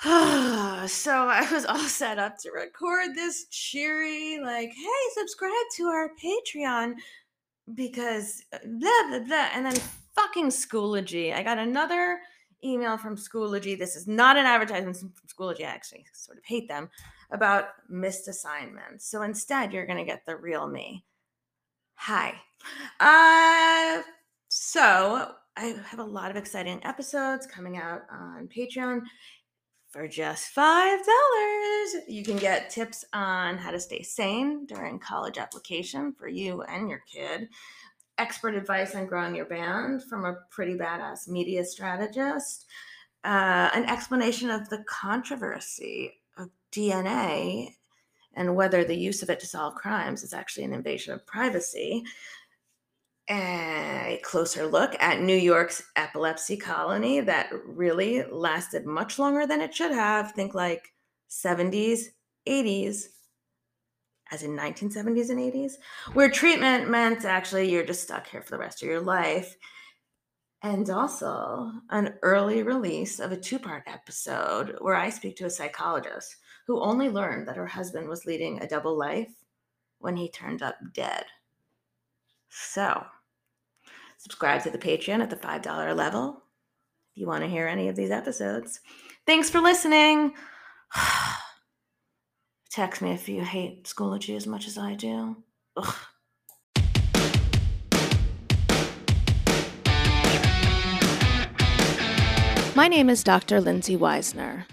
so I was all set up to record this cheery, like, hey, subscribe to our Patreon because uh, blah, blah, blah. And then fucking Schoology. I got another email from Schoology. This is not an advertisement from Schoology. I actually sort of hate them about missed assignments. So instead, you're going to get the real me. Hi. Uh, so I have a lot of exciting episodes coming out on Patreon for just $5. You can get tips on how to stay sane during college application for you and your kid, expert advice on growing your band from a pretty badass media strategist, uh, an explanation of the controversy of DNA and whether the use of it to solve crimes is actually an invasion of privacy a closer look at New York's epilepsy colony that really lasted much longer than it should have. Think like 70s, 80s, as in 1970s and 80s, where treatment meant actually you're just stuck here for the rest of your life. And also an early release of a two part episode where I speak to a psychologist who only learned that her husband was leading a double life when he turned up dead. So, Subscribe to the Patreon at the $5 level if you want to hear any of these episodes. Thanks for listening. Text me if you hate Schoology as much as I do. Ugh. My name is Dr. Lindsay Weisner.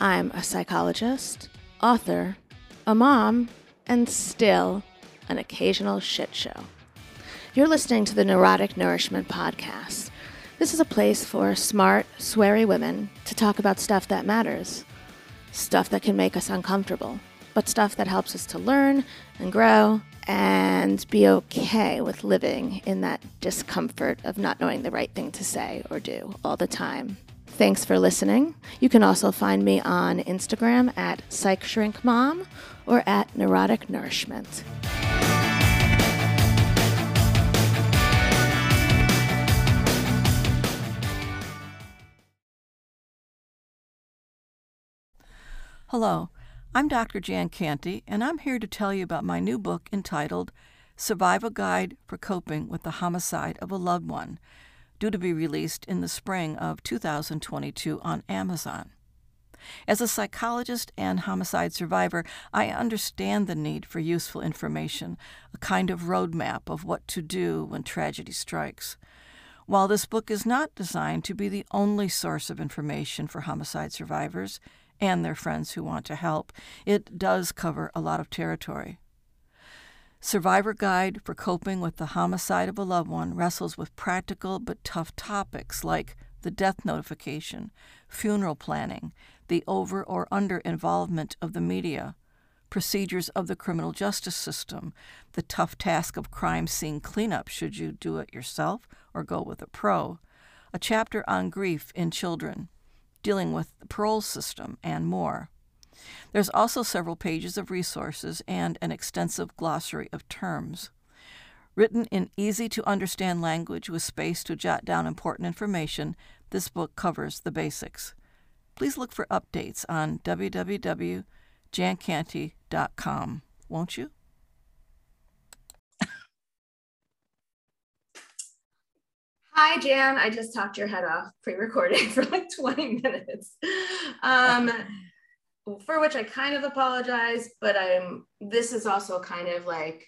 I'm a psychologist, author, a mom, and still an occasional shit show. You're listening to the Neurotic Nourishment Podcast. This is a place for smart, sweary women to talk about stuff that matters. Stuff that can make us uncomfortable, but stuff that helps us to learn and grow and be okay with living in that discomfort of not knowing the right thing to say or do all the time. Thanks for listening. You can also find me on Instagram at PsychShrinkMom or at Neurotic Nourishment. Hello, I'm Dr. Jan Canty, and I'm here to tell you about my new book entitled Survival Guide for Coping with the Homicide of a Loved One, due to be released in the spring of 2022 on Amazon. As a psychologist and homicide survivor, I understand the need for useful information, a kind of roadmap of what to do when tragedy strikes. While this book is not designed to be the only source of information for homicide survivors, and their friends who want to help. It does cover a lot of territory. Survivor Guide for Coping with the Homicide of a Loved One wrestles with practical but tough topics like the death notification, funeral planning, the over or under involvement of the media, procedures of the criminal justice system, the tough task of crime scene cleanup should you do it yourself or go with a pro, a chapter on grief in children, dealing with the parole system, and more. There's also several pages of resources and an extensive glossary of terms. Written in easy to understand language with space to jot down important information, this book covers the basics. Please look for updates on www.jancanty.com, won't you? Hi, Jan. I just talked your head off pre-recording for like 20 minutes. Um, for which I kind of apologize, but I'm this is also kind of like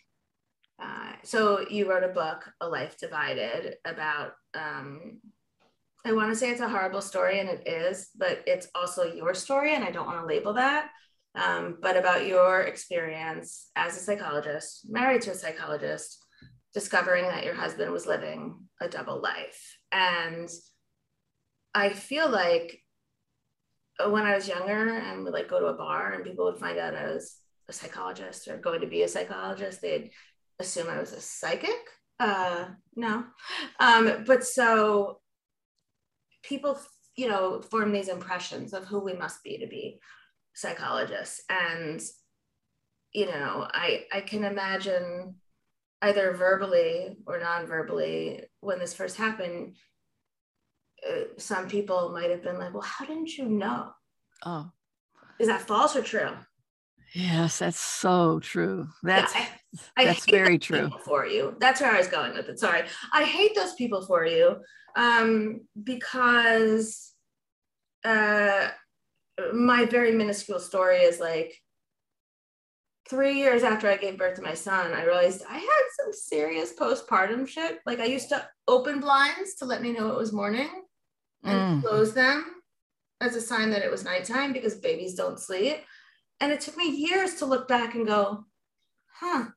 uh, so you wrote a book, A Life Divided, about um, I want to say it's a horrible story, and it is, but it's also your story, and I don't want to label that. Um, but about your experience as a psychologist, married to a psychologist, discovering that your husband was living a double life. And I feel like when I was younger and would like go to a bar and people would find out I was a psychologist or going to be a psychologist, they'd assume I was a psychic. Uh, no. Um, but so people, you know, form these impressions of who we must be to be psychologists. And, you know, I, I can imagine either verbally or non-verbally when this first happened uh, some people might have been like well how didn't you know Oh. Is that false or true? Yes, that's so true. That's yeah, I, I that's very true for you. That's where I was going with it. Sorry, I hate those people for you um, because uh, my very minuscule story is like three years after I gave birth to my son, I realized I had some serious postpartum shit. Like I used to open blinds to let me know it was morning and mm. close them as a sign that it was nighttime because babies don't sleep. And it took me years to look back and go, huh,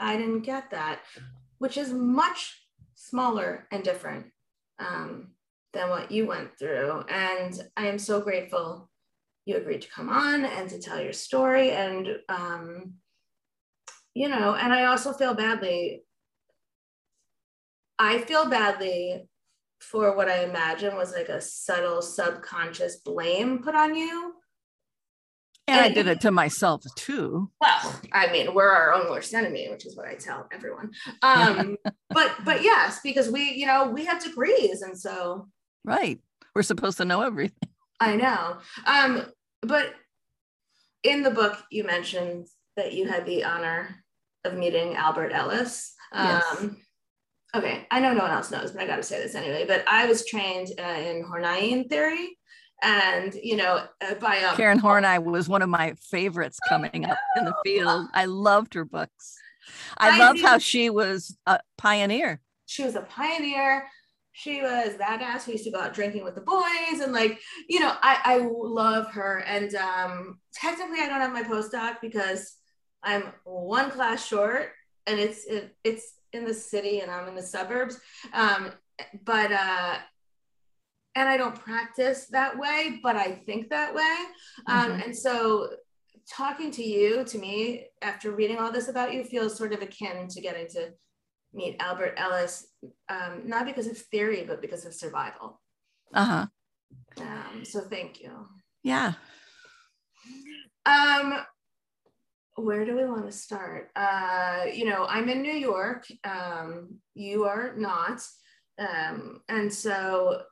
I didn't get that, which is much smaller and different um, than what you went through. And I am so grateful you agreed to come on and to tell your story. And, um, you know, and I also feel badly. I feel badly for what I imagine was like a subtle subconscious blame put on you and, I did it to myself too. Well, I mean, we're our own worst enemy, which is what I tell everyone. Um, but but yes, because we, you know, we have degrees, and so right, we're supposed to know everything. I know. Um, but in the book, you mentioned that you had the honor of meeting Albert Ellis. Um, yes. Okay, I know no one else knows, but I got to say this anyway. But I was trained uh, in Horneyian theory, and you know uh, by um, Karen Horney was one of my favorites coming up in the field. I loved her books. I, I loved how she was a pioneer. She was a pioneer. She was that ass who used to go out drinking with the boys and like you know I I love her and um technically I don't have my postdoc because I'm one class short and it's it, it's in the city and I'm in the suburbs um but uh and I don't practice that way, but I think that way. Um, mm-hmm. and so talking to you, to me, after reading all this about you, feels sort of akin to getting to meet Albert Ellis, um, not because of theory, but because of survival. Uh huh. Um, so thank you. Yeah. Um, where do we want to start? Uh, you know, I'm in New York. Um, you are not. Um, and so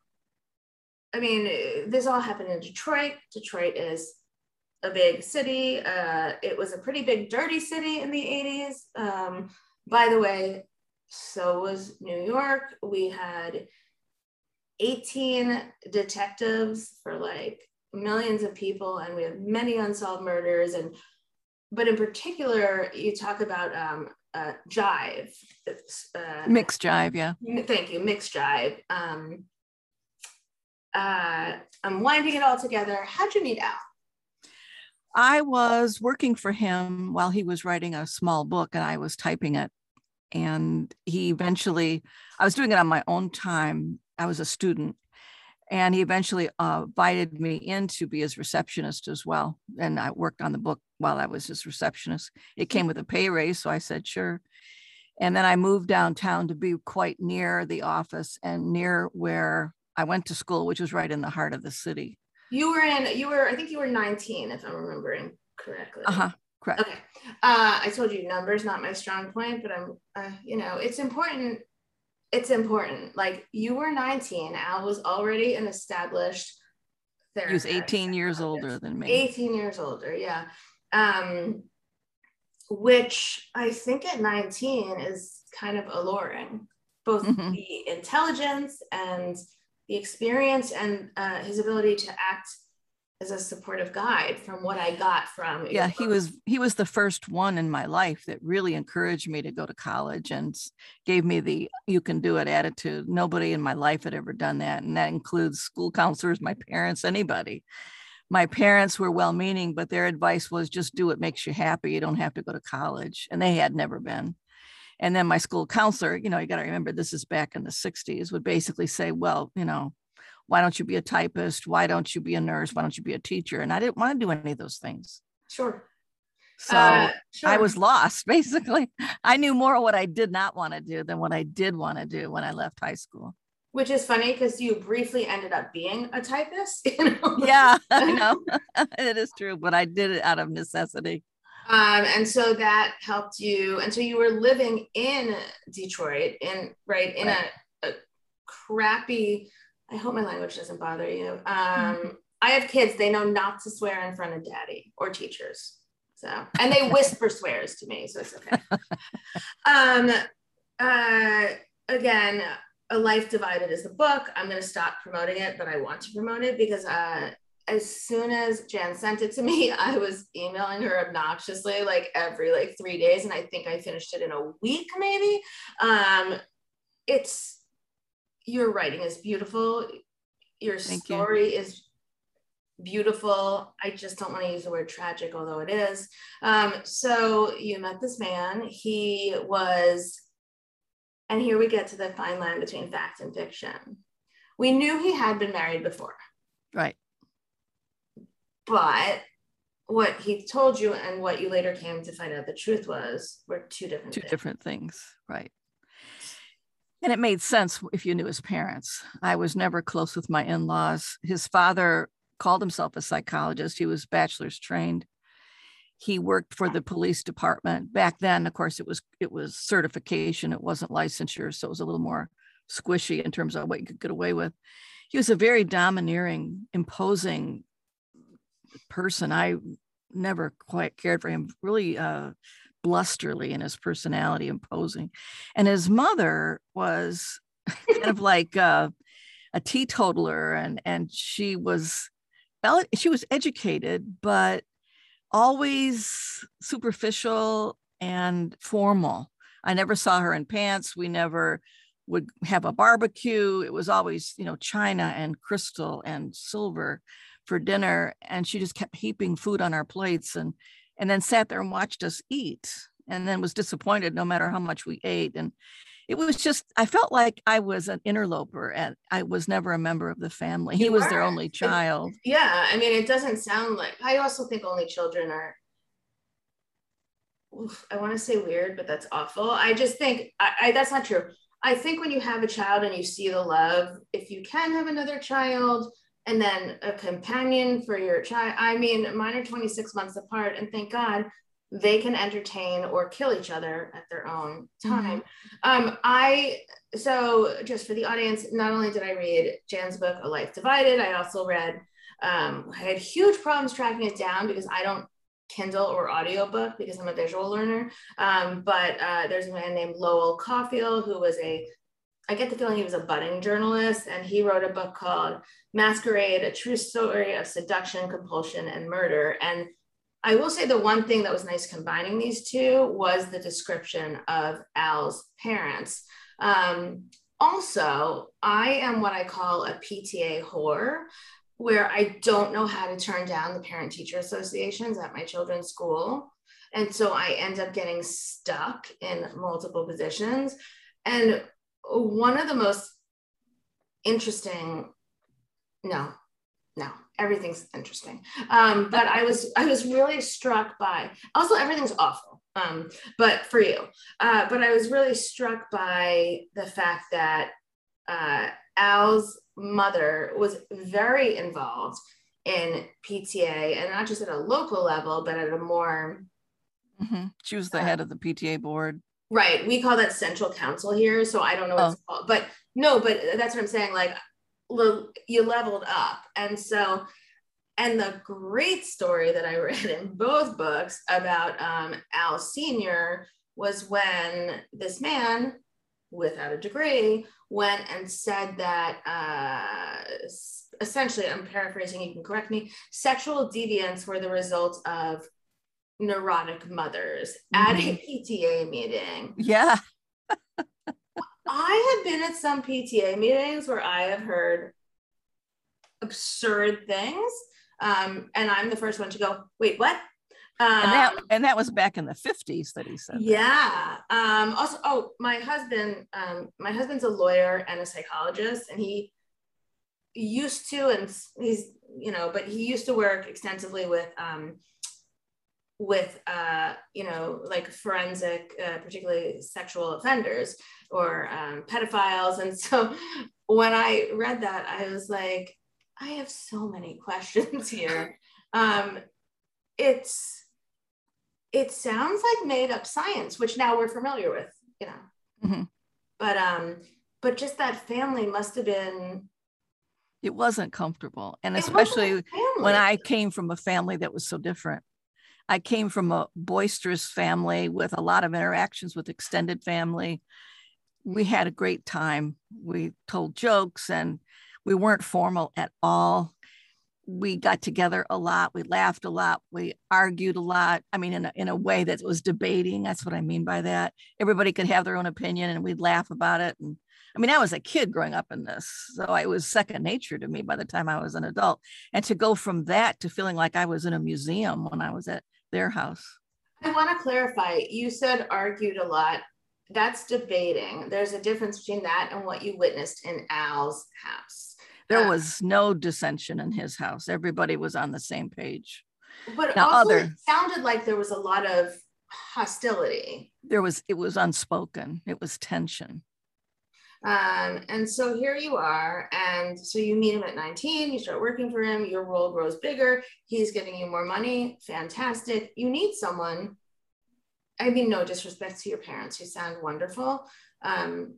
I mean, this all happened in Detroit. Detroit is a big city. Uh, it was a pretty big, dirty city in the 80s. Um, by the way, so was New York. We had 18 detectives for like millions of people, and we have many unsolved murders. And but in particular, you talk about um, uh, jive, uh, mixed jive, yeah. Thank you, mixed jive. Um, uh, I'm winding it all together. How'd you meet Al? I was working for him while he was writing a small book and I was typing it. And he eventually, I was doing it on my own time. I was a student. And he eventually uh, invited me in to be his receptionist as well. And I worked on the book while I was his receptionist. It came with a pay raise. So I said, sure. And then I moved downtown to be quite near the office and near where I went to school, which was right in the heart of the city. You were in, you were, I think you were 19, if I'm remembering correctly. Uh huh. Correct. Okay. Uh, I told you numbers not my strong point, but I'm, uh, you know, it's important. It's important. Like you were 19, Al was already an established therapist. He was 18 years older than me. 18 years older, yeah. Um, which I think at 19 is kind of alluring, both mm-hmm. the intelligence and the experience and uh, his ability to act as a supportive guide from what I got from yeah he was he was the first one in my life that really encouraged me to go to college and gave me the you can do it attitude. Nobody in my life had ever done that and that includes school counselors my parents anybody. My parents were well meaning but their advice was just do what makes you happy. You don't have to go to college and they had never been. And then my school counselor, you know, you got to remember this is back in the 60s, would basically say, well, you know, why don't you be a typist? Why don't you be a nurse? Why don't you be a teacher? And I didn't want to do any of those things. Sure. So uh, sure. I was lost basically. I knew more what I did not want to do than what I did want to do when I left high school. Which is funny because you briefly ended up being a typist. You know? Yeah, I know. it is true, but I did it out of necessity. Um, and so that helped you. And so you were living in Detroit, in right in right. A, a, crappy. I hope my language doesn't bother you. Um, mm-hmm. I have kids, they know not to swear in front of daddy or teachers. So, and they whisper swears to me, so it's okay. um, uh, again, A Life Divided is the book. I'm going to stop promoting it, but I want to promote it because uh, as soon as Jan sent it to me, I was emailing her obnoxiously like every like three days, and I think I finished it in a week, maybe. Um, it's your writing is beautiful. Your Thank story you. is beautiful. I just don't want to use the word tragic, although it is. Um, so you met this man. He was, and here we get to the fine line between fact and fiction. We knew he had been married before. Right. But what he told you and what you later came to find out the truth was were two different two things. different things. Right. And it made sense if you knew his parents. I was never close with my in laws. His father called himself a psychologist. He was bachelor's trained. He worked for the police department. Back then, of course, it was it was certification. It wasn't licensure, so it was a little more squishy in terms of what you could get away with. He was a very domineering, imposing person. I never quite cared for him. Really uh, blusterly in his personality, imposing. And his mother was kind of like uh, a teetotaler, and and she was she was educated, but always superficial and formal. I never saw her in pants. We never would have a barbecue. It was always, you know, china and crystal and silver for dinner. And she just kept heaping food on our plates and and then sat there and watched us eat and then was disappointed no matter how much we ate. And it was just I felt like I was an interloper and I was never a member of the family. He you was their only child. It, yeah, I mean it doesn't sound like I also think only children are oof, I want to say weird, but that's awful. I just think I, I that's not true. I think when you have a child and you see the love, if you can have another child and then a companion for your child, I mean, mine are 26 months apart, and thank God they can entertain or kill each other at their own time. Mm-hmm. Um, I so just for the audience, not only did I read Jan's book, A Life Divided, I also read. Um, I had huge problems tracking it down because I don't Kindle or audiobook because I'm a visual learner. Um, but uh, there's a man named Lowell Cauffiel who was a I get the feeling he was a budding journalist, and he wrote a book called Masquerade: A True Story of Seduction, Compulsion, and Murder. And I will say the one thing that was nice combining these two was the description of Al's parents. Um, also, I am what I call a PTA whore, where I don't know how to turn down the parent teacher associations at my children's school. And so I end up getting stuck in multiple positions. And one of the most interesting, no, no, everything's interesting. Um, but I was I was really struck by also everything's awful. Um, but for you, uh, but I was really struck by the fact that uh, Al's mother was very involved in PTA and not just at a local level, but at a more. Mm-hmm. She was the uh, head of the PTA board. Right. We call that central council here. So I don't know what oh. it's called, but no, but that's what I'm saying. Like you leveled up. And so, and the great story that I read in both books about um, Al Sr. was when this man, without a degree, went and said that uh, essentially, I'm paraphrasing, you can correct me, sexual deviance were the result of neurotic mothers mm-hmm. at a mm-hmm. PTA meeting. Yeah. I have been at some PTA meetings where I have heard absurd things. Um, and I'm the first one to go, wait, what? Um, and that um, and that was back in the 50s that he said. Yeah. Um, also, oh, my husband, um, my husband's a lawyer and a psychologist, and he used to, and he's, you know, but he used to work extensively with um, with uh, you know like forensic uh, particularly sexual offenders or um, pedophiles and so when i read that i was like i have so many questions here um, it's it sounds like made up science which now we're familiar with you know mm-hmm. but um but just that family must have been It wasn't comfortable. And especially when I came from a family that was so different. I came from a boisterous family with a lot of interactions with extended family. We had a great time. We told jokes and we weren't formal at all. We got together a lot. We laughed a lot. We argued a lot. I mean, in a, in a way that was debating. That's what I mean by that. Everybody could have their own opinion and we'd laugh about it. And I mean, I was a kid growing up in this. So it was second nature to me by the time I was an adult. And to go from that to feeling like I was in a museum when I was at their house. I want to clarify. You said argued a lot. That's debating. There's a difference between that and what you witnessed in Al's house. There uh, was no dissension in his house. Everybody was on the same page. But now, also other, it sounded like there was a lot of hostility. There was it was unspoken. It was tension. Um, and so here you are. And so you meet him at 19, you start working for him, your role grows bigger, he's giving you more money. Fantastic. You need someone. I mean, no disrespect to your parents, who sound wonderful. Um,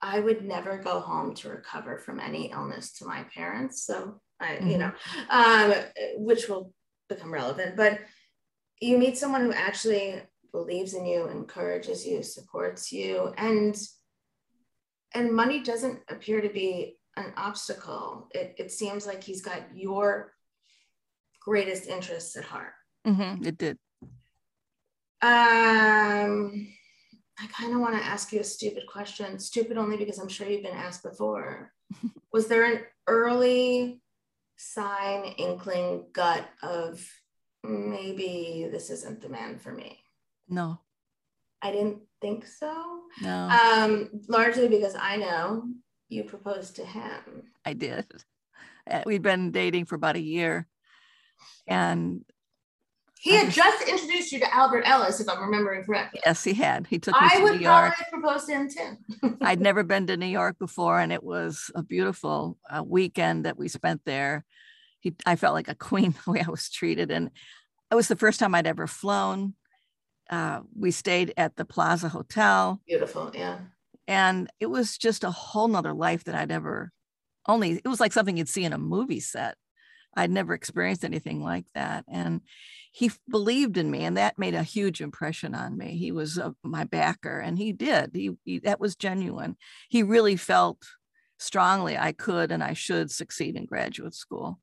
I would never go home to recover from any illness to my parents. So I, mm-hmm. you know, um, which will become relevant. But you meet someone who actually believes in you, encourages you, supports you, and and money doesn't appear to be an obstacle. It, it seems like he's got your greatest interests at heart. Mm-hmm, it did. Um, I kind of want to ask you a stupid question. Stupid only because I'm sure you've been asked before. Was there an early sign, inkling, gut of maybe this isn't the man for me? No. I didn't think so. No. Um, largely because I know you proposed to him. I did. Uh, we'd been dating for about a year. And he had just, just introduced you to Albert Ellis, if I'm remembering correctly. Yes, he had. He took me I to would New York. probably propose to him too. I'd never been to New York before, and it was a beautiful uh, weekend that we spent there. He, I felt like a queen the way I was treated, and it was the first time I'd ever flown uh, we stayed at the Plaza Hotel. Beautiful, yeah. And it was just a whole nother life that I'd ever only, it was like something you'd see in a movie set. I'd never experienced anything like that. And he believed in me, and that made a huge impression on me. He was my backer, and he did. He, he that was genuine. He really felt strongly I could and I should succeed in graduate school.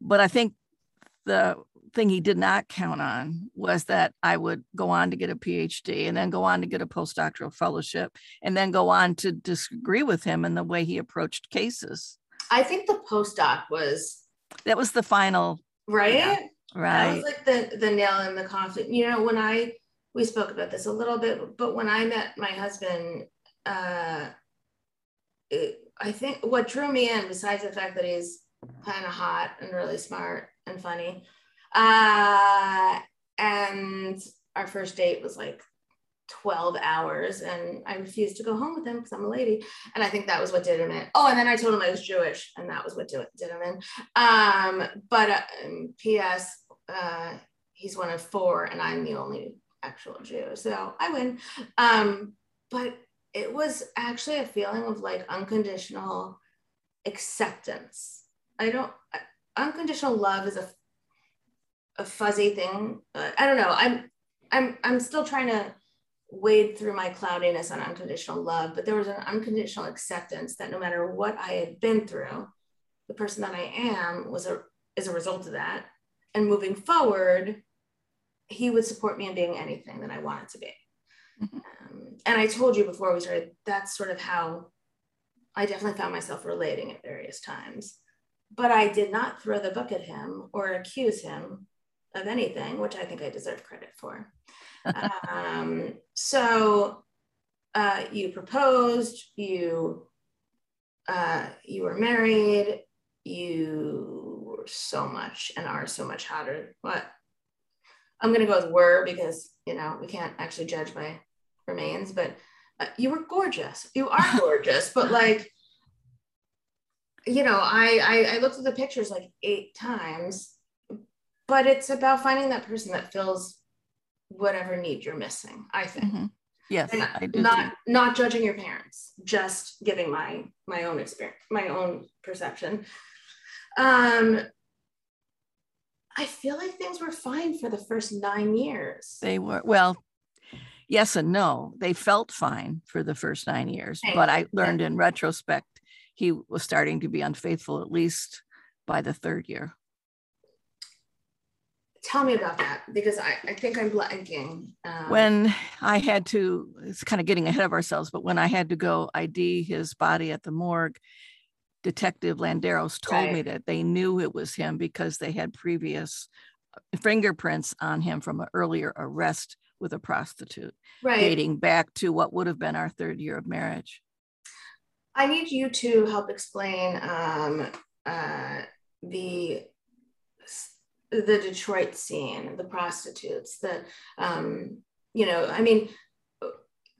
But I think the thing he did not count on was that I would go on to get a PhD and then go on to get a postdoctoral fellowship and then go on to disagree with him in the way he approached cases. I think the postdoc was that was the final right. Yeah, right. That was like the the nail in the coffin. You know, when I we spoke about this a little bit, but when I met my husband, uh, it, I think what drew me in, besides the fact that he's kind of hot and really smart and funny, uh, and our first date was like 12 hours and I refused to go home with him because I'm a lady. And I think that was what did him in. Oh, and then I told him I was Jewish and that was what did, him in. Um, but uh, P.S. Uh, he's one of four and I'm the only actual Jew. So I win. Um, but it was actually a feeling of like unconditional acceptance. I don't, unconditional love is a a fuzzy thing. Uh, I don't know. I'm I'm I'm still trying to wade through my cloudiness on unconditional love, but there was an unconditional acceptance that no matter what I had been through, the person that I am was a is a result of that. And moving forward, he would support me in being anything that I wanted to be. Mm-hmm. Um, and I told you before we started, that's sort of how I definitely found myself relating at various times. But I did not throw the book at him or accuse him of anything, which I think I deserve credit for. um, so uh, you proposed, you uh, you were married, you were so much and are so much hotter. What I'm gonna go with were because you know we can't actually judge by remains, but uh, you were gorgeous. You are gorgeous, but like you know, I, I I looked at the pictures like eight times but it's about finding that person that fills whatever need you're missing i think mm-hmm. Yes, and I do. not too. not judging your parents, just giving my my own experience, my own perception. Um, I feel like things were fine for the first nine years. They were well, yes and no. They felt fine for the first nine years, but. I learned in retrospect he was starting to be unfaithful at least by the third year. Tell me about that because I, I think I'm blanking. Um, When I had to, it's kind of getting ahead of ourselves, but when I had to go ID his body at the morgue, Detective Landeros told me that they knew it was him because they had previous uh, fingerprints on him from an earlier arrest with a prostitute, right, dating back to what would have been our third year of marriage. I need you to help explain um, uh, the the Detroit scene, the prostitutes, the um, you know, I mean,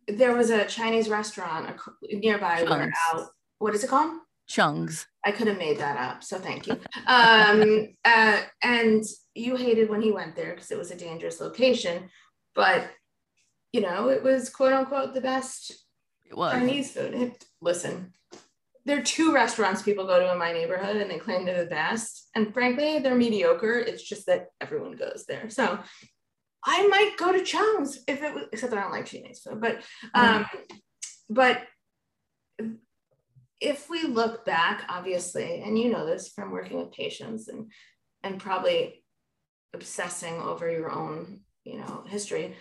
there was a Chinese restaurant nearby where out. What is it called? Chung's. I could have made that up, so thank you. Um, uh, and you hated when he went there because it was a dangerous location, but you know, it was quote unquote the best It was. Chinese food. It- listen, there are two restaurants people go to in my neighborhood and they claim they're the best. And frankly, they're mediocre. It's just that everyone goes there. So I might go to Chung's if it was, except I don't like Chinese food. But, um, but if we look back, obviously, and you know this from working with patients and and probably obsessing over your own, you know, history.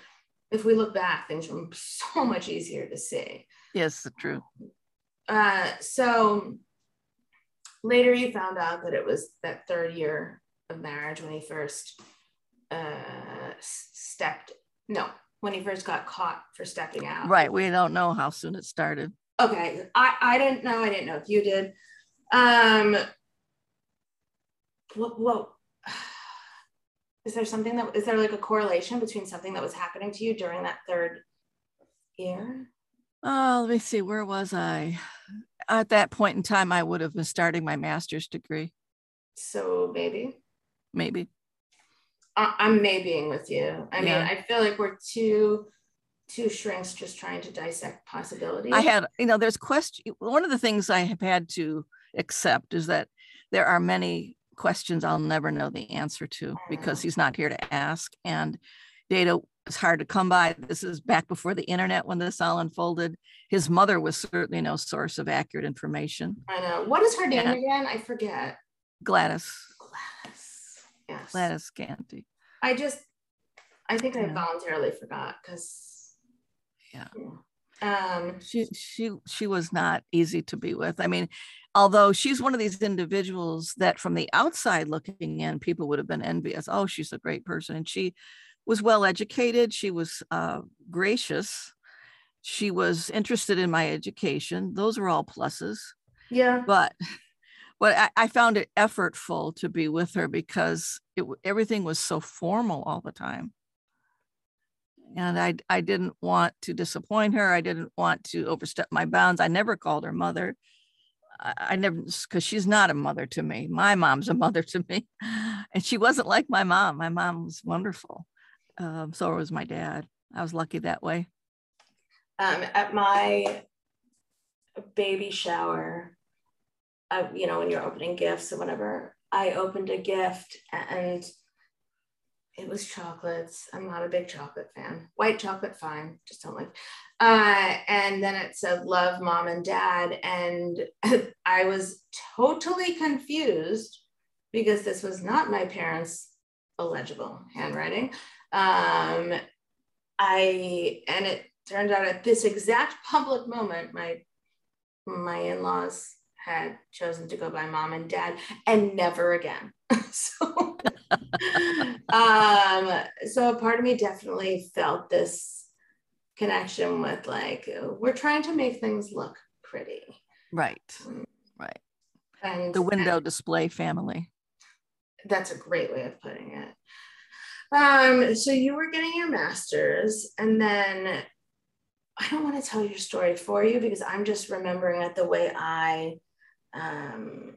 If we look back, things were so much easier to see. Yes, true. Uh, so later you found out that it was that third year of marriage when he first uh, stepped, no, when he first got caught for stepping out. Right. We don't know how soon it started. Okay. I, I didn't know. I didn't know if you did. Um, what, what, is there something that, is there like a correlation between something that was happening to you during that third year? Oh, let me see. Where was I? At that point in time, I would have been starting my master's degree, So maybe. maybe. I- I'm maybeing with you. I mean, Yeah. I feel like we're two two shrinks just trying to dissect possibilities. I had, you know, there's question. One of the things I have had to accept is that there are many questions I'll never know the answer to because mm. he's not here to ask. And data is hard to come by. This is back before the internet when this all unfolded. His mother was certainly no source of accurate information. I know. What is her name Yeah. again? I forget. Gladys, Gladys. Yes. Gladys Canty. I just, I think I voluntarily forgot because. Yeah. Um. she she she was not easy to be with i mean although she's one of these individuals that from the outside looking in people would have been envious oh she's a great person and she was well educated she was uh, gracious she was interested in my education those are all pluses Yeah. but but I, I found it effortful to be with her because it everything was so formal all the time and I I didn't want to disappoint her. I didn't want to overstep my bounds. I never called her mother. I, I never because she's not a mother to me. My mom's a mother to me, and she wasn't like my mom. My mom was wonderful. Um, so was my dad. I was lucky that way. Um. At my baby shower, uh, you know, when you're opening gifts or whatever, I opened a gift and it was chocolates. I'm not a big chocolate fan. White chocolate, fine, just don't like. Uh, and then it said "Love, Mom and Dad," and I was totally confused because this was not my parents' illegible handwriting. Um, I and it turned out at this exact public moment, my my in-laws had chosen to go by mom and dad and never again. So um so a part of me definitely felt this connection with like we're trying to make things look pretty. Right, right. and The window display family. that's a great way of putting it um so you were getting your master's and then i don't want to tell your story for you because i'm just remembering it the way i um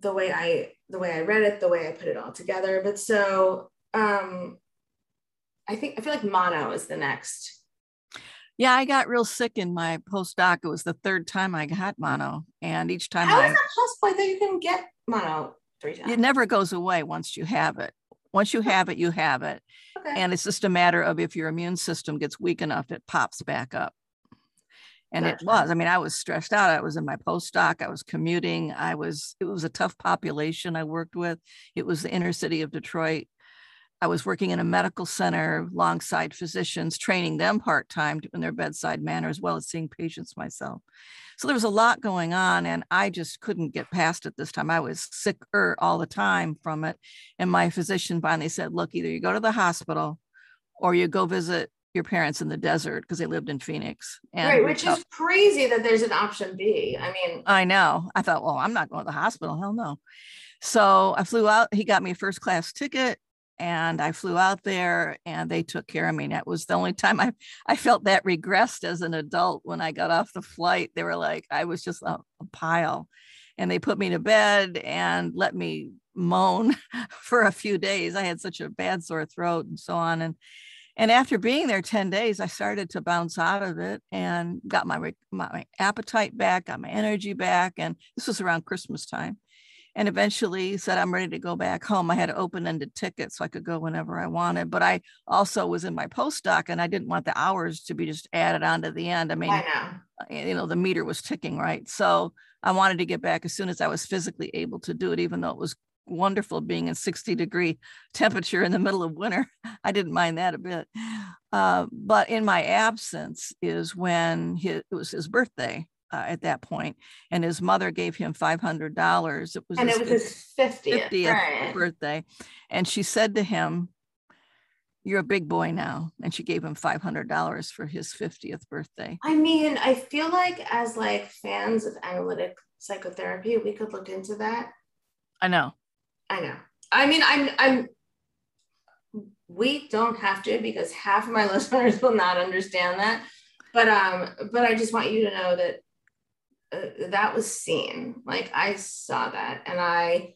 the way i the way i read it the way i put it all together but so um i think i feel like mono is the next Yeah, I got real sick in my postdoc. It was the third time I got mono, and each time How I, was that possible? I thought you can get mono three times. it never goes away once you have it. Once you have it, you have it, okay. and it's just a matter of if your immune system gets weak enough, it pops back up. And it was. I mean, I was stressed out. I was in my postdoc. I was commuting. I was. It was a tough population I worked with. It was the inner city of Detroit. I was working in a medical center alongside physicians, training them part time in their bedside manner, as well as seeing patients myself. So there was a lot going on, and I just couldn't get past it this time. I was sicker all the time from it. And my physician finally said, Look, either you go to the hospital or you go visit your parents in the desert because they lived in Phoenix. And right, which is crazy that there's an option B. I mean, I know. I thought, well, I'm not going to the hospital. Hell no. So I flew out. He got me a first class ticket and I flew out there and they took care of me. And that was the only time I, I felt that regressed as an adult when I got off the flight. They were like, I was just a, a pile. And they put me to bed and let me moan for a few days. I had such a bad sore throat and so on. And and after being there 10 days, I started to bounce out of it and got my, my, my appetite back, got my energy back. And this was around Christmas time. And eventually said, I'm ready to go back home. I had an open ended ticket so I could go whenever I wanted. But I also was in my postdoc and I didn't want the hours to be just added on to the end. I mean, I know. uh, you know, the meter was ticking, right? So I wanted to get back as soon as I was physically able to do it, even though it was wonderful being in 60 degree temperature in the middle of winter. I didn't mind that a bit. Uh, but in my absence is when his, it was his birthday uh, at that point, and his mother gave him $500. It was And his it was his 50th. 50th right. birthday. And she said to him, You're a big boy now. And she gave him $500 for his 50th birthday. I mean, I feel like as like fans of analytic psychotherapy, we could look into that. I know. I know. I mean, I'm I'm we don't have to because half of my listeners will not understand that. But um but I just want you to know that uh, that was seen. Like I saw that and I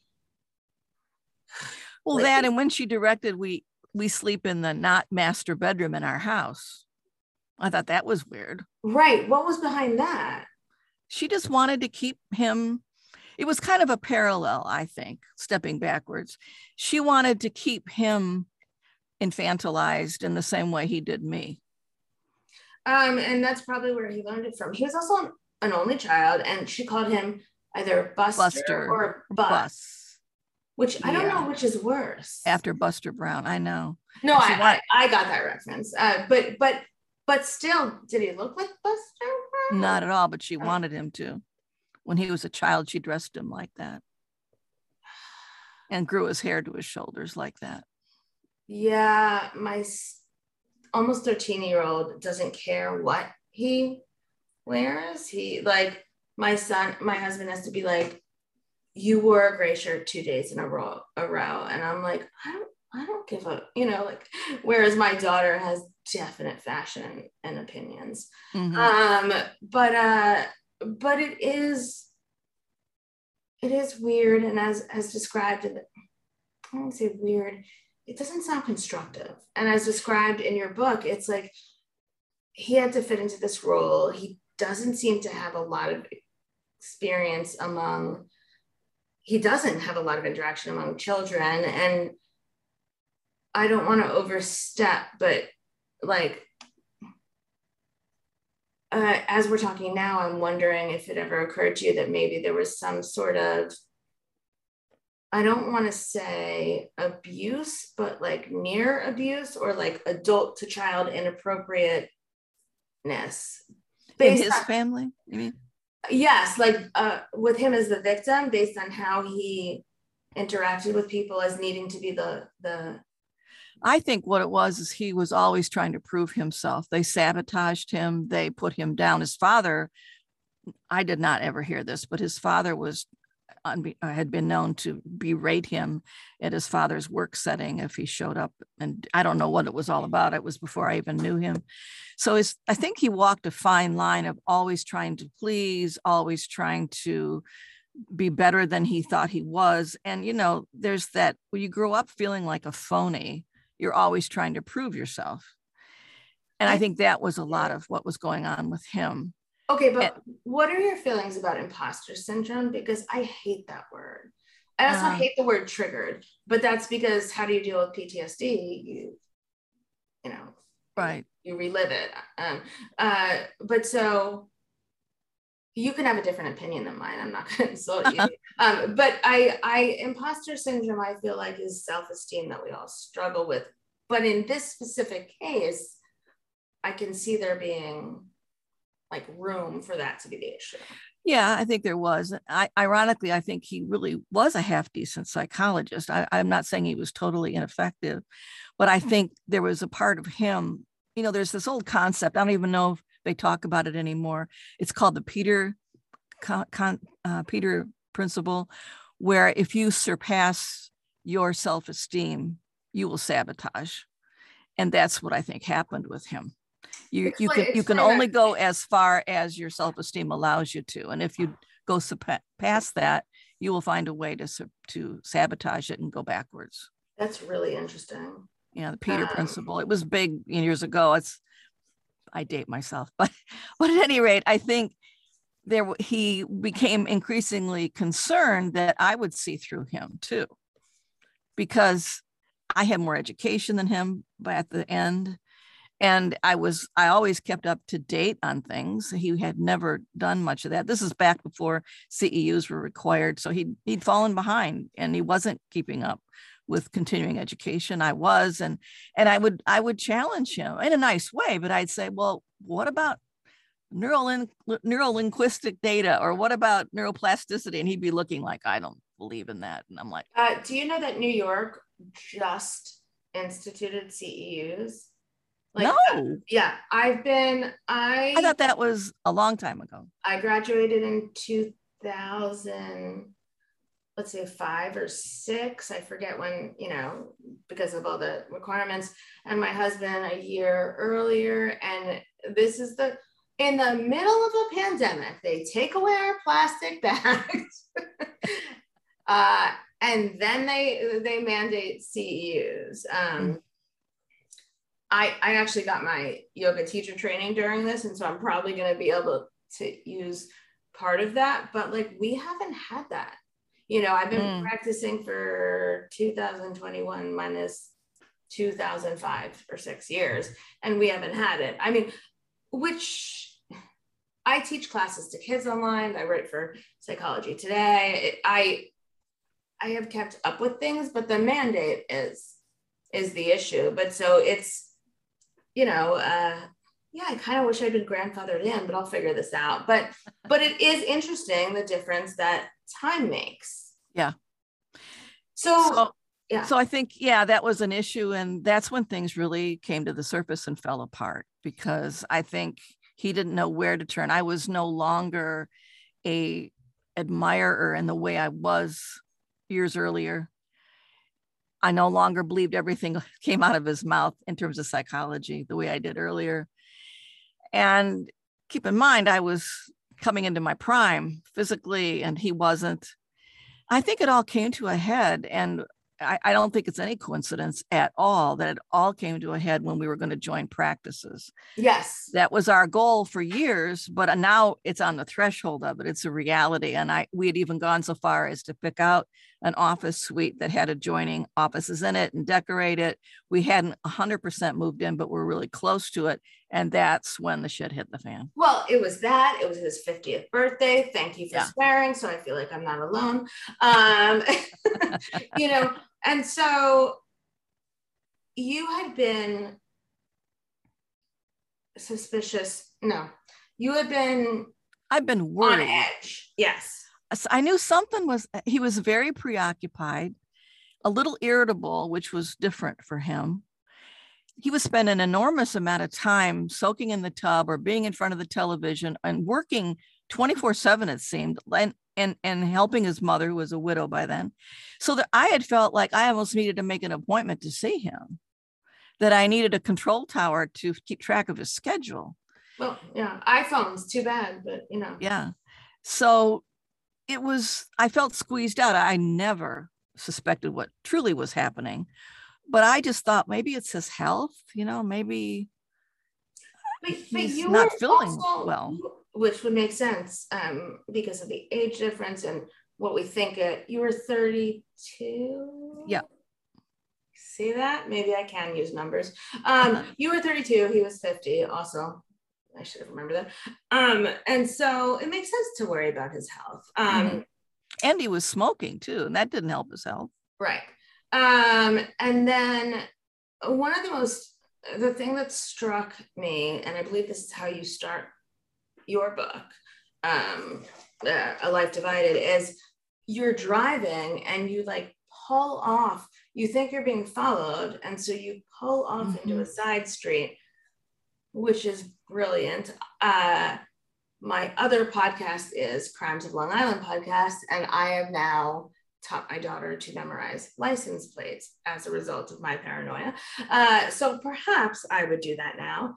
Well, Like- that and when she directed, we we sleep in the not master bedroom in our house. I thought that was weird. right, what was behind that? She just wanted to keep him. It was kind of a parallel, I think, stepping backwards. She wanted to keep him infantilized in the same way he did me. Um, and that's probably where he learned it from. He was also an only child, and she called him either Buster, Buster or Bus, Bus which I don't know which is worse. after Buster Brown. I know. no, I, I I got that reference. Uh, but but but still, did he look like Buster? Brown? Not at all, but she Oh. wanted him to. When he was a child, she dressed him like that and grew his hair to his shoulders like that. Yeah, my almost 13 year old doesn't care what he wears. He like my son, my husband has to be like, you wore a gray shirt two days in a row, a row. And I'm like, I don't, I don't give a, you know, like, whereas my daughter has definite fashion and opinions. Mhm. Um, but uh, but it is it is weird, and as as described in the I don't say weird, it doesn't sound constructive. And as described in your book, it's like he had to fit into this role. He doesn't seem to have a lot of experience among he doesn't have a lot of interaction among children and I don't want to overstep, but like uh, as we're talking now, I'm wondering if it ever occurred to you that maybe there was some sort of, I don't want to say abuse, but like near abuse or like adult to child inappropriateness. In his on- family, you mean? yes, like uh, with him as the victim, based on how he interacted with people as needing to be the the I think what it was is he was always trying to prove himself. They sabotaged him, they put him down. His father, I did not ever hear this, but his father was Uh, had been known to berate him at his father's work setting if he showed up and I don't know what it was all mm-hmm. about. It was before I even knew him. So it's, I think he walked a fine line of always trying to please, always trying to be better than he thought he was. And you know, there's that when you grow up feeling like a phony, you're always trying to prove yourself. And I think that was a lot of what was going on with him. Okay, but what are your feelings about imposter syndrome? Because I hate that word. I also uh, hate the word triggered, but that's because how do you deal with PTSD? You, you know, right. You relive it. Um, uh, but so you can have a different opinion than mine. I'm not going to insult you. um, but I, I, imposter syndrome, I feel like is self-esteem that we all struggle with. But in this specific case, I can see there being like room for that to be the issue. Yeah, I think there was. I, ironically, I think he really was a half decent psychologist. I, I'm not saying he was totally ineffective, but I think there was a part of him. You know, there's this old concept. I don't even know if they talk about it anymore. It's called the Peter con, con, uh, Peter principle, where if you surpass your self-esteem, you will sabotage, and that's what I think happened with him you you can you can only go as far as your self-esteem allows you to and if you go past that you will find a way to to sabotage it and go backwards. That's really interesting. Yeah the peter um, principle. It was big years ago. It's i date myself but but at any rate i think there he became increasingly concerned that i would see through him too because i had more education than him but at the end and i was i always kept up to date on things. He had never done much of that. This is back before ceus were required so he'd, he'd fallen behind and he wasn't keeping up with continuing education. I was and and i would i would challenge him in a nice way but i'd say well what about neural in, neural linguistic data or what about neuroplasticity? And he'd be looking like i don't believe in that. And i'm like uh, do you know that new york just instituted ceus like, no. Yeah, I've been. I. I thought that was a long time ago. I graduated in two thousand. Let's say five or six. I forget when. You know, because of all the requirements. And my husband a year earlier. And this is the in the middle of a pandemic. They take away our plastic bags. uh, and then they they mandate CEUs. Um. I, I actually got my yoga teacher training during this, and so I'm probably going to be able to use part of that. But like, we haven't had that. You know, I've been mm. practicing for 2021 minus 2005 or six years, and we haven't had it. I mean, which I teach classes to kids online. I write for Psychology Today. It, I I have kept up with things, but the mandate is is the issue. But so it's you know, uh, yeah, I kind of wish I'd been grandfathered in, but I'll figure this out. But but it is interesting the difference that time makes. Yeah. So, so yeah. So I think yeah, that was an issue, and that's when things really came to the surface and fell apart because I think he didn't know where to turn. I was no longer a admirer in the way I was years earlier. I no longer believed everything came out of his mouth in terms of psychology the way I did earlier. And keep in mind, I was coming into my prime physically, and he wasn't. I think it all came to a head. And I, I, don't think it's any coincidence at all that it all came to a head when we were going to join practices. Yes. That was our goal for years, but now it's on the threshold of it. It's a reality. And I we had even gone so far as to pick out an office suite that had adjoining offices in it and decorate it. We hadn't 100% moved in, but we're really close to it. And that's when the shit hit the fan. Well, it was that. It was his 50th birthday. Thank you for yeah. swearing. So I feel like I'm not alone. Um, you know, and so you had been suspicious. No, you had been. I've been worried. On edge. Yes. I knew something was, uh, he was very preoccupied, a little irritable, which was different for him. He was spending an enormous amount of time soaking in the tub or being in front of the television and working 24 7, it seemed, and, and, and helping his mother, who was a widow by then. So that I had felt like I almost needed to make an appointment to see him, that I needed a control tower to keep track of his schedule. Well, yeah, iPhones, too bad, but you know. Yeah. So it was, I felt squeezed out. I never suspected what truly was happening, but I just thought maybe it's his health, you know, maybe but, but he's not feeling also, well. Which would make sense um, because of the age difference and what we think it. You were 32? Yeah. See that? Maybe I can use numbers. Um, you were 32, he was 50 also. I should have remembered that. Um, and so it makes sense to worry about his health. Um, mm-hmm. And he was smoking too, and that didn't help his health. Right. Um, and then one of the most the thing that struck me, and I believe this is how you start your book, um, uh, A Life Divided, is you're driving and you like pull off. You think you're being followed, and so you pull off mm-hmm. into a side street, which is brilliant. Uh, my other podcast is Crimes of Long Island podcast, and I have now taught my daughter to memorize license plates as a result of my paranoia. Uh, so perhaps I would do that now.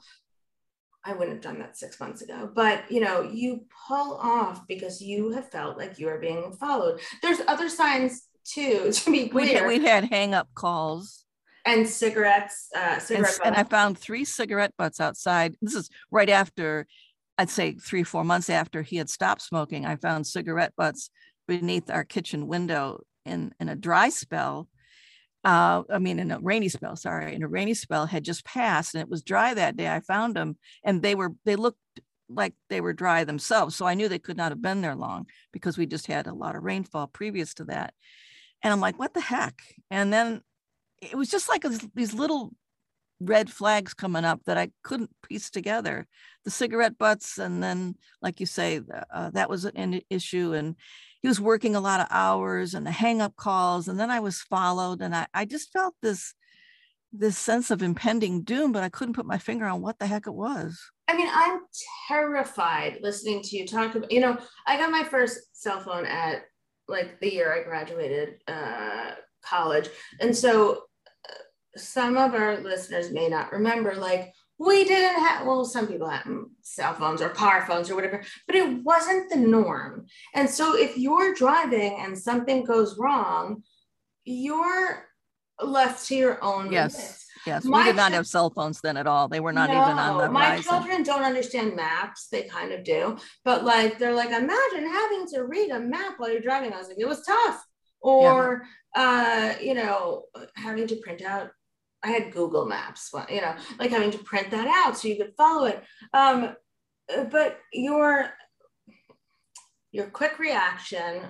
I wouldn't have done that six months ago, but you know, you pull off because you have felt like you are being followed. There's other signs too, to be clear. We, we had hang up calls and cigarettes. Uh, cigarette and, and I found three cigarette butts outside. This is right after, I'd say three, four months after he had stopped smoking. I found cigarette butts beneath our kitchen window in, in a dry spell. Uh, I mean, in a rainy spell, sorry, in a rainy spell had just passed and it was dry that day. I found them and they were, they looked like they were dry themselves. So I knew they could not have been there long because we just had a lot of rainfall previous to that. And I'm like, what the heck? And then it was just like these little red flags coming up that I couldn't piece together. The cigarette butts, and then, like you say, uh, that was an issue. And he was working a lot of hours and the hang up calls. And then I was followed, and I, I just felt this this sense of impending doom, but I couldn't put my finger on what the heck it was. I mean, I'm terrified listening to you talk about, you know, I got my first cell phone at like the year I graduated uh, college. And so some of our listeners may not remember, like, we didn't have, well, some people had cell phones or car phones or whatever, but it wasn't the norm. And so if you're driving and something goes wrong, you're left to your own. Yes. Yes. My we did not have cell phones then at all. They were not no, even on the My horizon. children don't understand maps. They kind of do. But like, they're like, imagine having to read a map while you're driving. I was like, it was tough. Or, yeah. uh, you know, having to print out I had Google Maps, you know, like having to print that out so you could follow it. Um, but your your quick reaction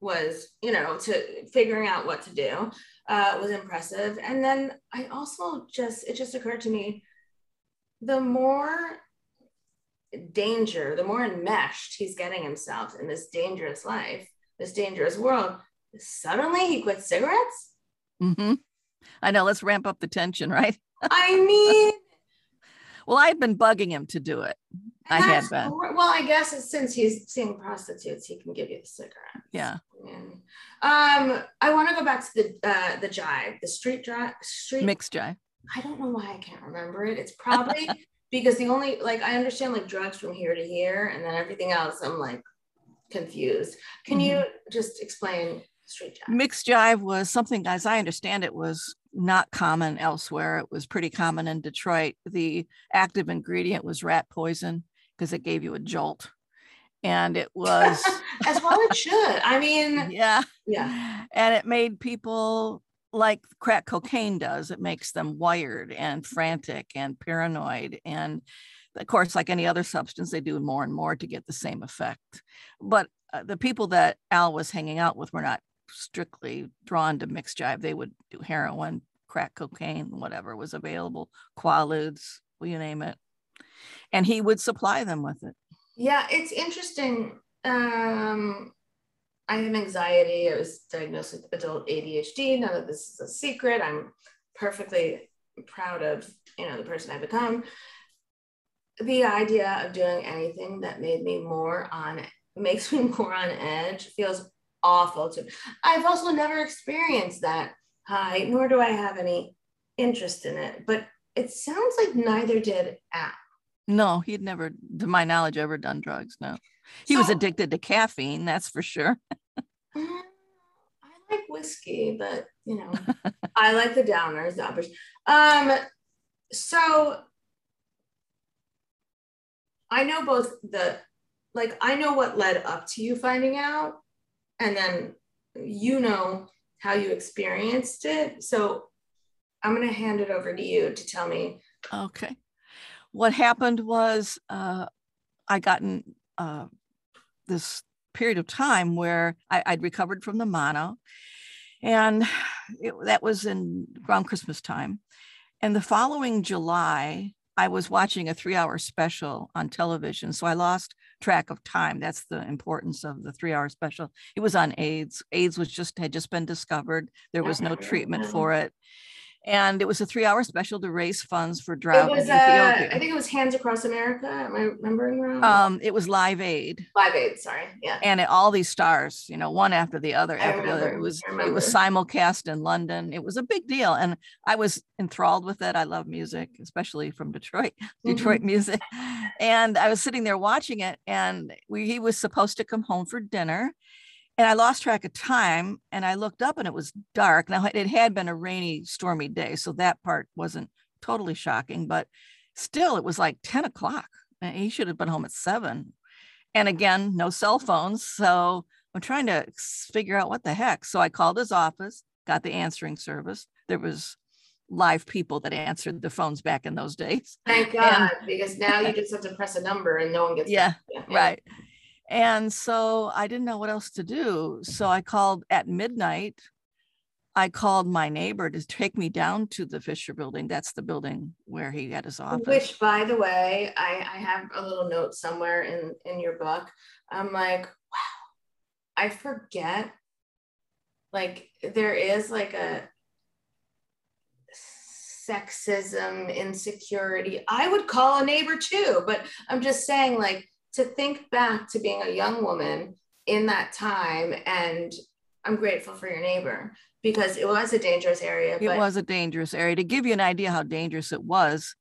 was, you know, to figuring out what to do uh, was impressive. And then I also just it just occurred to me, the more danger, the more enmeshed he's getting himself in this dangerous life, this dangerous world. Suddenly he quits cigarettes. Mm-hmm. I know. Let's ramp up the tension, right? I mean, well, I've been bugging him to do it. I had been. Well, I guess since he's seeing prostitutes, he can give you the cigarette. Yeah. um, I want to go back to the uh, the jive, the street drive, street mixed jive. I don't know why I can't remember it. It's probably because the only like I understand like drugs from here to here, and then everything else I'm like confused. Can mm-hmm. you just explain street jive? Mixed jive was something, as I understand it, was not common elsewhere. It was pretty common in Detroit. The active ingredient was rat poison because it gave you a jolt. And it was as well it should. I mean, yeah. Yeah. And it made people like crack cocaine does. It makes them wired and frantic and paranoid. And of course, like any other substance, they do more and more to get the same effect. But uh, the people that Al was hanging out with were not strictly drawn to mixed jive. They would do heroin, crack cocaine, whatever was available, quaaludes, you name it. And he would supply them with it. Yeah, it's interesting. Um, I have anxiety. I was diagnosed with adult ADHD. None of this is a secret. I'm perfectly proud of you know the person I've become. The idea of doing anything that made me more on makes me more on edge feels awful to me. I've also never experienced that high, nor do I have any interest in it. But it sounds like neither did Al. No, he'd never, to my knowledge, ever done drugs. No, he so, was addicted to caffeine. That's for sure. Mm, I like whiskey, but you know, I like the downers, the uppers. Um, so I know both the like I know what led up to you finding out, and then you know how you experienced it. So I'm going to hand it over to you to tell me. Okay. What happened was uh, I gotten uh, this period of time where I, would recovered from the mono, and it, that was in around Christmas time. And the following July, I was watching a three hour special on television. So I lost track of time. That's the importance of the three hour special. It was on AIDS. AIDS was just had just been discovered. There was no treatment mm-hmm. for it and it was a three-hour special to raise funds for drought. It was, in Ethiopia. Uh, I think it was Hands Across America. Am I remembering wrong? Um, it was Live Aid. Live Aid, sorry, yeah. And it, all these stars, you know, one after the other, after the other. It was it was simulcast in London. It was a big deal, and I was enthralled with it. I love music, especially from Detroit, Detroit mm-hmm. music. And I was sitting there watching it, and we, he was supposed to come home for dinner and I lost track of time and I looked up and it was dark. Now it had been a rainy, stormy day, so that part wasn't totally shocking, but still it was like 10 o'clock. And he should have been home at seven. And again, no cell phones. So I'm trying to figure out what the heck. So I called his office, got the answering service. There was live people that answered the phones back in those days. Thank God, and, because now you just have to press a number and no one gets. Yeah, yeah, right. And so I didn't know what else to do. So I called at midnight. I called my neighbor to take me down to the Fisher building. That's the building where he had his office. Which, by the way, I, I have a little note somewhere in, in your book. I'm like, wow, I forget. Like, there is like a sexism, insecurity. I would call a neighbor too, but I'm just saying, like, to think back to being a young woman in that time and i'm grateful for your neighbor because it was a dangerous area it was a dangerous area to give you an idea how dangerous it was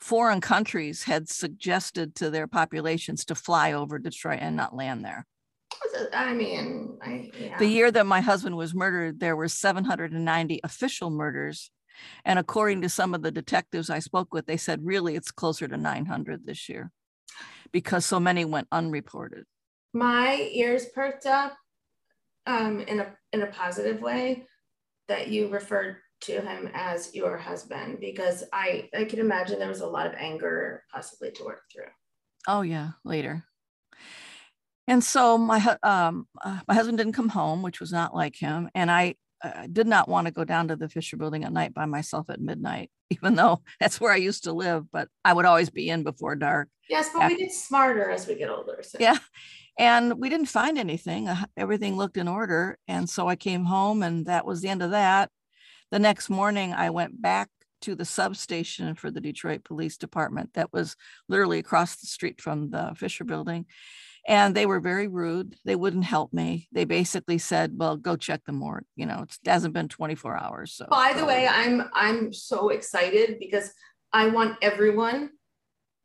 foreign countries had suggested to their populations to fly over detroit and not land there I mean, I, yeah. the year that my husband was murdered, there were 790 official murders. And according to some of the detectives I spoke with, they said really it's closer to 900 this year because so many went unreported. My ears perked up um, in a in a positive way that you referred to him as your husband because I I can imagine there was a lot of anger possibly to work through. Oh yeah, later. And so my um uh, my husband didn't come home, which was not like him, and I uh, did not want to go down to the Fisher Building at night by myself at midnight, even though that's where I used to live. But I would always be in before dark. Yes, but after. we get smarter as we get older. So. Yeah. And we didn't find anything. Uh, everything looked in order. And so I came home, and that was the end of that. The next morning, I went back to the substation for the Detroit Police Department that was literally across the street from the Fisher Building and they were very rude they wouldn't help me they basically said well go check the morgue you know it hasn't been 24 hours so by the way i'm i'm so excited because i want everyone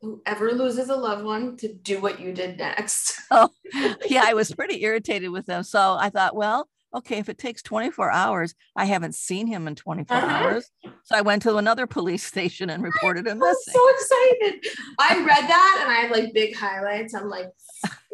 whoever loses a loved one to do what you did next oh yeah i was pretty irritated with them so i thought well okay, if it takes 24 hours, I haven't seen him in 24 uh-huh. hours. So I went to another police station and reported him missing. I'm so excited. I read that and I had like big highlights. I'm like,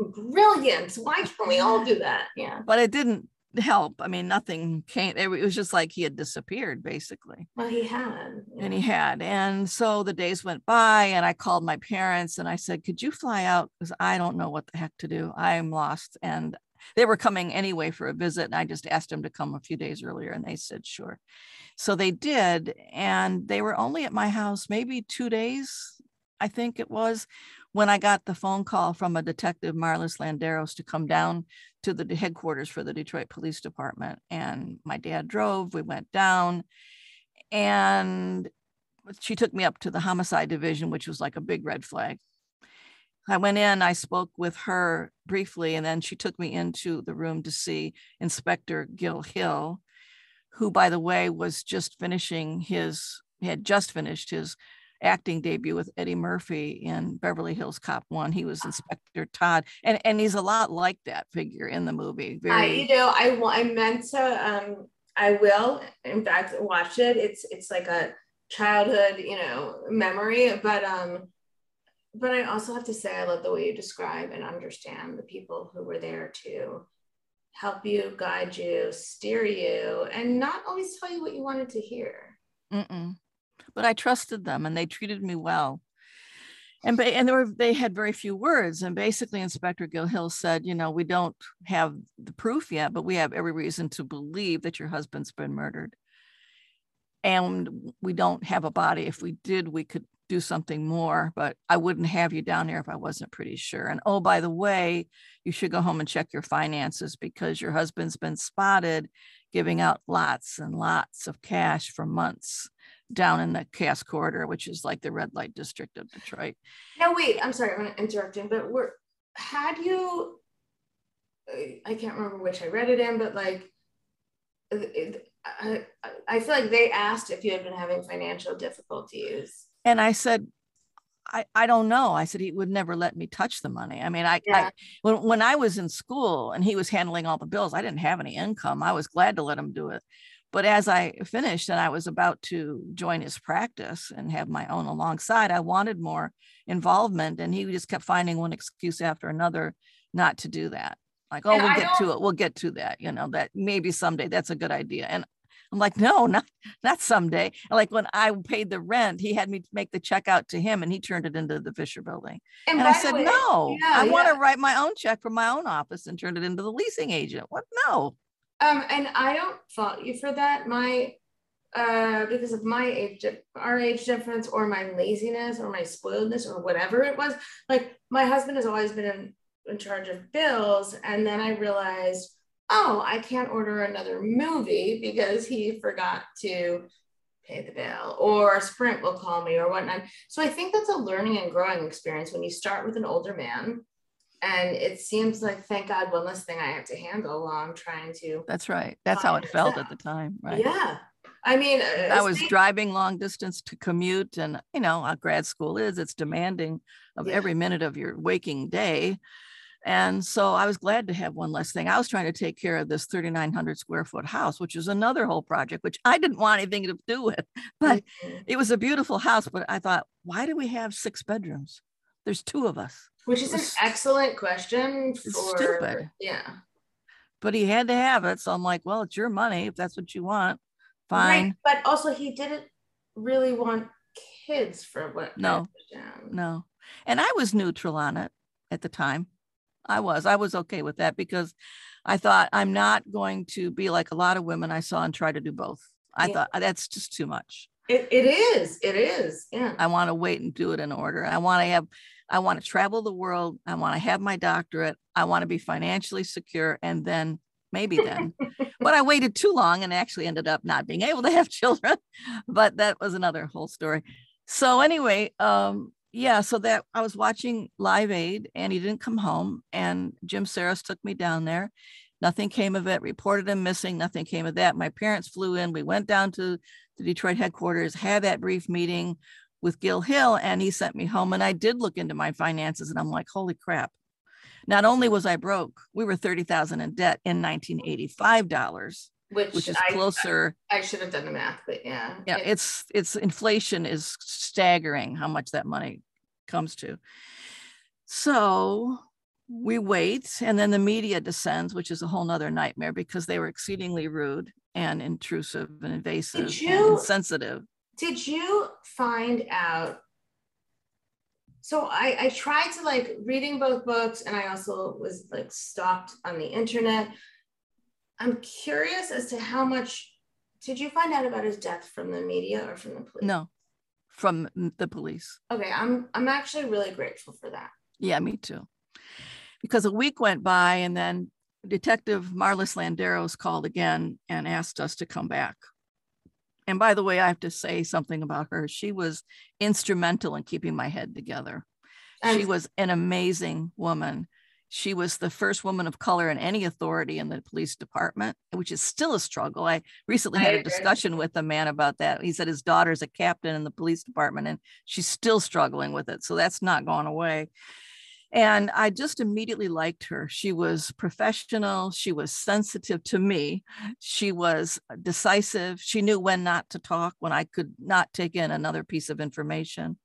brilliant. Why can't we all do that? Yeah. But it didn't help. I mean, nothing came. It was just like he had disappeared, basically. Well, he had. Yeah. And he had. And so the days went by, and I called my parents and I said, Could you fly out? Because I don't know what the heck to do. I am lost. And they were coming anyway for a visit. And I just asked them to come a few days earlier, and they said, Sure. So they did. And they were only at my house maybe two days, I think it was, when I got the phone call from a detective, Marlis Landeros, to come down to the headquarters for the Detroit Police Department. And my dad drove, we went down, and she took me up to the homicide division, which was like a big red flag. I went in, I spoke with her briefly, and then she took me into the room to see Inspector Gil Hill, who, by the way, was just finishing his, he had just finished his acting debut with Eddie Murphy in Beverly Hills Cop One. He was Inspector Todd, and and he's a lot like that figure in the movie. Very... I, you know, I I meant to. Um, I will, in fact, watch it. It's it's like a childhood, you know, memory. But um, but I also have to say, I love the way you describe and understand the people who were there to help you, guide you, steer you, and not always tell you what you wanted to hear. Mm-mm. But I trusted them and they treated me well. And, and they, were, they had very few words. And basically, Inspector Gil Hill said, You know, we don't have the proof yet, but we have every reason to believe that your husband's been murdered. And we don't have a body. If we did, we could do something more, but I wouldn't have you down here if I wasn't pretty sure. And oh, by the way, you should go home and check your finances because your husband's been spotted giving out lots and lots of cash for months down in the Cass Corridor, which is like the red light district of Detroit. Now, wait, I'm sorry, I'm interrupting, but we're had you I can't remember which I read it in, but like uh, uh, I, I feel like they asked if you had been having financial difficulties. And I said, I, I don't know. I said he would never let me touch the money. I mean, I, yeah. I when when I was in school and he was handling all the bills, I didn't have any income. I was glad to let him do it. But as I finished and I was about to join his practice and have my own alongside, I wanted more involvement. And he just kept finding one excuse after another not to do that. Like, oh, and we'll I get to it. We'll get to that. You know, that maybe someday that's a good idea. And I'm like, no, not not someday. And like when I paid the rent, he had me make the check out to him and he turned it into the Fisher building. And, and I said, way, no, yeah, I yeah. want to write my own check from my own office and turn it into the leasing agent. What? No. Um, and I don't fault you for that. My uh, because of my age, our age difference, or my laziness, or my spoiledness, or whatever it was. Like my husband has always been in, in charge of bills, and then I realized oh, I can't order another movie because he forgot to pay the bill, or Sprint will call me or whatnot. So I think that's a learning and growing experience when you start with an older man. And it seems like, thank God, one less thing I have to handle while I'm trying to. That's right. That's how it felt out. at the time. Right. Yeah. I mean, I was driving long distance to commute, and you know how grad school is. It's demanding of yeah. every minute of your waking day. And so I was glad to have one less thing. I was trying to take care of this 3,900 square foot house, which is another whole project, which I didn't want anything to do with. But mm-hmm. it was a beautiful house. But I thought, why do we have six bedrooms? There's two of us. Which is an excellent question. For, stupid. Yeah. But he had to have it. So I'm like, well, it's your money. If that's what you want, fine. Right. But also, he didn't really want kids for what? No. No. And I was neutral on it at the time. I was. I was okay with that because I thought I'm not going to be like a lot of women I saw and try to do both. I yeah. thought uh, that's just too much. It, it is. It is. Yeah. I want to wait and do it in order. I want to have, I want to travel the world. I want to have my doctorate. I want to be financially secure. And then maybe then. but I waited too long and actually ended up not being able to have children. But that was another whole story. So anyway, um, yeah, so that I was watching Live Aid and he didn't come home. And Jim Saris took me down there. Nothing came of it, reported him missing. Nothing came of that. My parents flew in. We went down to the Detroit headquarters, had that brief meeting with Gil Hill, and he sent me home. And I did look into my finances and I'm like, holy crap. Not only was I broke, we were 30,000 in debt in 1985 dollars which, which is I, closer. I, I, should have done the math, but yeah. Yeah, it's it's inflation is staggering how much that money comes to. So we wait, and then the media descends, which is a whole nother nightmare because they were exceedingly rude and intrusive and invasive you, and insensitive. Did you find out? So I, I tried to like reading both books, and I also was like stalked on the internet I'm curious as to how much did you find out about his death from the media or from the police? No, from the police. Okay, I'm I'm actually really grateful for that. Yeah, me too. Because a week went by and then Detective Marlis Landeros called again and asked us to come back. And by the way, I have to say something about her. She was instrumental in keeping my head together. she was an amazing woman. She was the first woman of color in any authority in the police department, which is still a struggle. I recently had a discussion with a man about that. He said his daughter's a captain in the police department and she's still struggling with it. So that's not gone away. And I just immediately liked her. She was professional. She was sensitive to me. She was decisive. She knew when not to talk, when I could not take in another piece of information.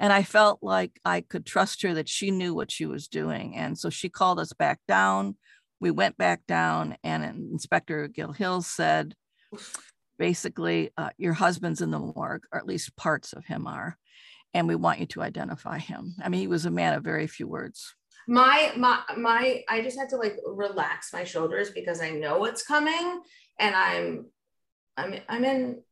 And I felt like I could trust her that she knew what she was doing. And so she called us back down. We went back down, and Inspector Gil Hill said, basically, uh, your husband's in the morgue, or at least parts of him are, and we want you to identify him. I mean, he was a man of very few words. My my my, I just had to like relax my shoulders because I know what's coming, and I'm, I'm, I'm in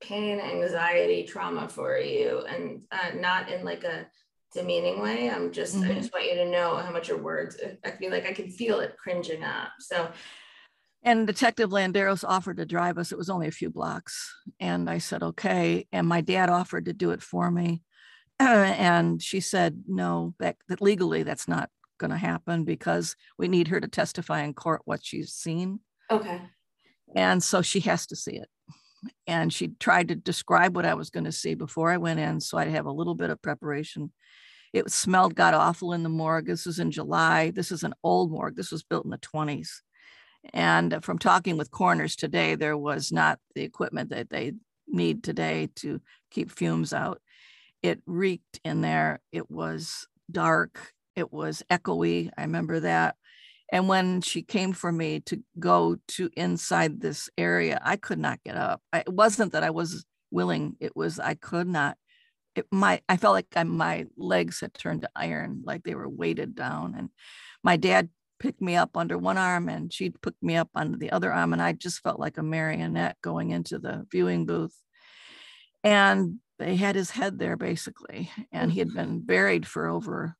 pain, anxiety, trauma for you, and uh, not in like a demeaning way. I'm just, mm-hmm. I just want you to know how much your words, I feel like I can feel it cringing up. So, and Detective Landeros offered to drive us. It was only a few blocks. And I said, okay. And my dad offered to do it for me. and she said, no, that, that legally that's not going to happen because we need her to testify in court what she's seen. Okay. And so she has to see it and she tried to describe what I was going to see before I went in, so I'd have a little bit of preparation. It smelled god awful in the morgue. This was in July. This is an old morgue. This was built in the 20s. And uh, from talking with coroners today, there was not the equipment that they need today to keep fumes out. It reeked in there. It was dark. It was echoey. I remember that. And when she came for me to go to inside this area, I could not get up. I, it wasn't that I was willing; it was I could not. It my I felt like I, my legs had turned to iron, like they were weighted down. And my dad picked me up under one arm, and she'd picked me up under the other arm, and I just felt like a marionette going into the viewing booth. And they had his head there basically, and he had mm. been buried for over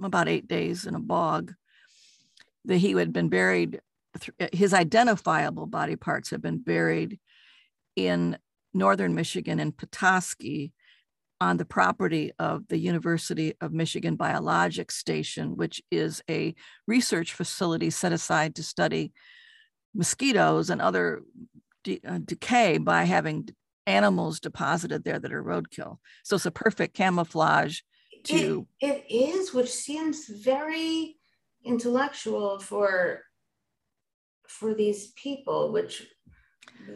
about eight days in a bog that he had been buried, eh, his identifiable body parts had been buried in northern Michigan in Petoskey on the property of the University of Michigan Biological Station, which is a research facility set aside to study mosquitoes and other de- uh, decay by having animals deposited there that are roadkill. So it's a perfect camouflage to. it, it is, which seems very intellectual for for these people which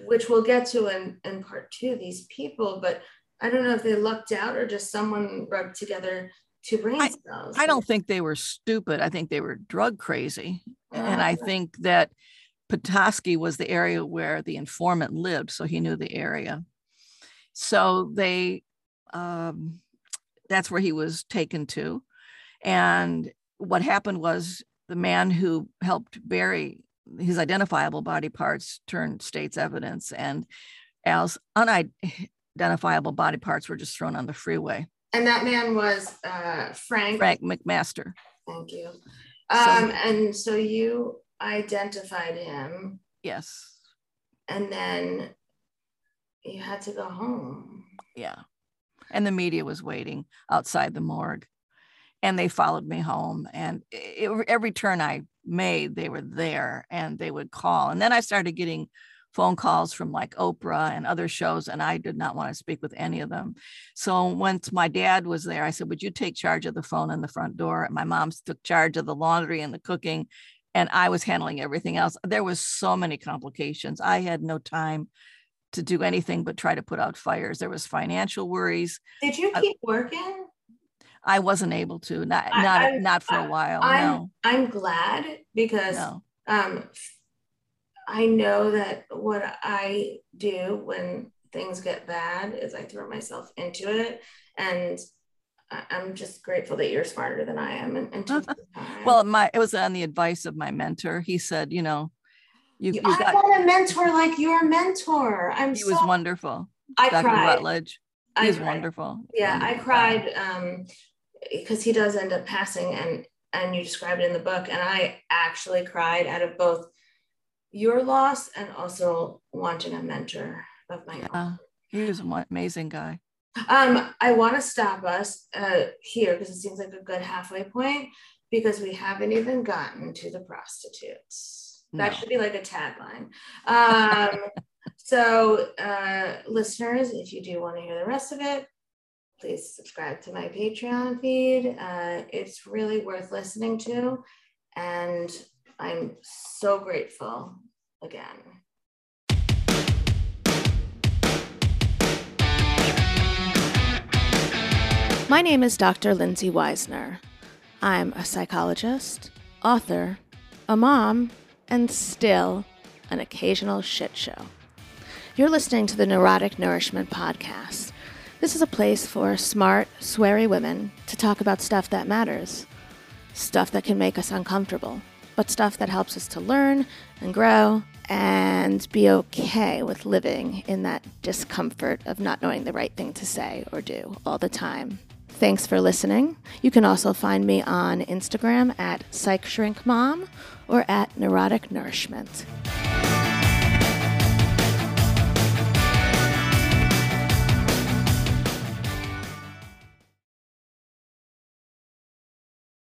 which we'll get to in in part two these people but i don't know if they lucked out or just someone rubbed together two brain cells i, I don't think they were stupid. I think they were drug crazy. And i ah. think that petoskey was the area where the informant lived so he knew the area. So they um, that's where he was taken to. And what happened was the man who helped bury his identifiable body parts turned state's evidence, and Al's unidentifiable body parts were just thrown on the freeway. And that man was uh, Frank. Frank McMaster. Thank you. Um, so, and so you identified him. Yes. And then you had to go home. Yeah. And the media was waiting outside the morgue and they followed me home and it, every turn i made they were there and they would call and then i started getting phone calls from like oprah and other shows and i did not want to speak with any of them. So once my dad was there i said would you take charge of the phone in the front door? And my mom took charge of the laundry and the cooking and i was handling everything else. There was so many complications. I had no time to do anything but try to put out fires. There was financial worries. Did you keep working? I wasn't able to, not not I, not for a while. I'm, no. I'm glad because no. um, I know that what I do when things get bad is I throw myself into it, and I'm just grateful that you're smarter than I am. And, and well, my it was on the advice of my mentor. He said, you know, you, you I got, want a mentor like your mentor. I'm. He so, was wonderful. I Dr. cried. Rutledge. He's wonderful. Yeah, wonderful. I cried. Um, because he does end up passing and and you described it in the book and i actually cried out of both your loss and also wanting a mentor of my yeah, own he was an amazing guy um i want to stop us uh here because it seems like a good halfway point because we haven't even gotten to the prostitutes no. that should be like a tagline um so uh listeners if you do want to hear the rest of it please subscribe to my Patreon feed. Uh, it's really worth listening to. And I'm so grateful again. My name is Dr. Lindsay Weisner. I'm a psychologist, author, a mom, and still an occasional shit show. You're listening to the Neurotic Nourishment Podcast. This is a place for smart, sweary women to talk about stuff that matters, stuff that can make us uncomfortable, but stuff that helps us to learn and grow and be okay with living in that discomfort of not knowing the right thing to say or do all the time. Thanks for listening. You can also find me on Instagram at PsychShrinkMom or at Neurotic Nourishment.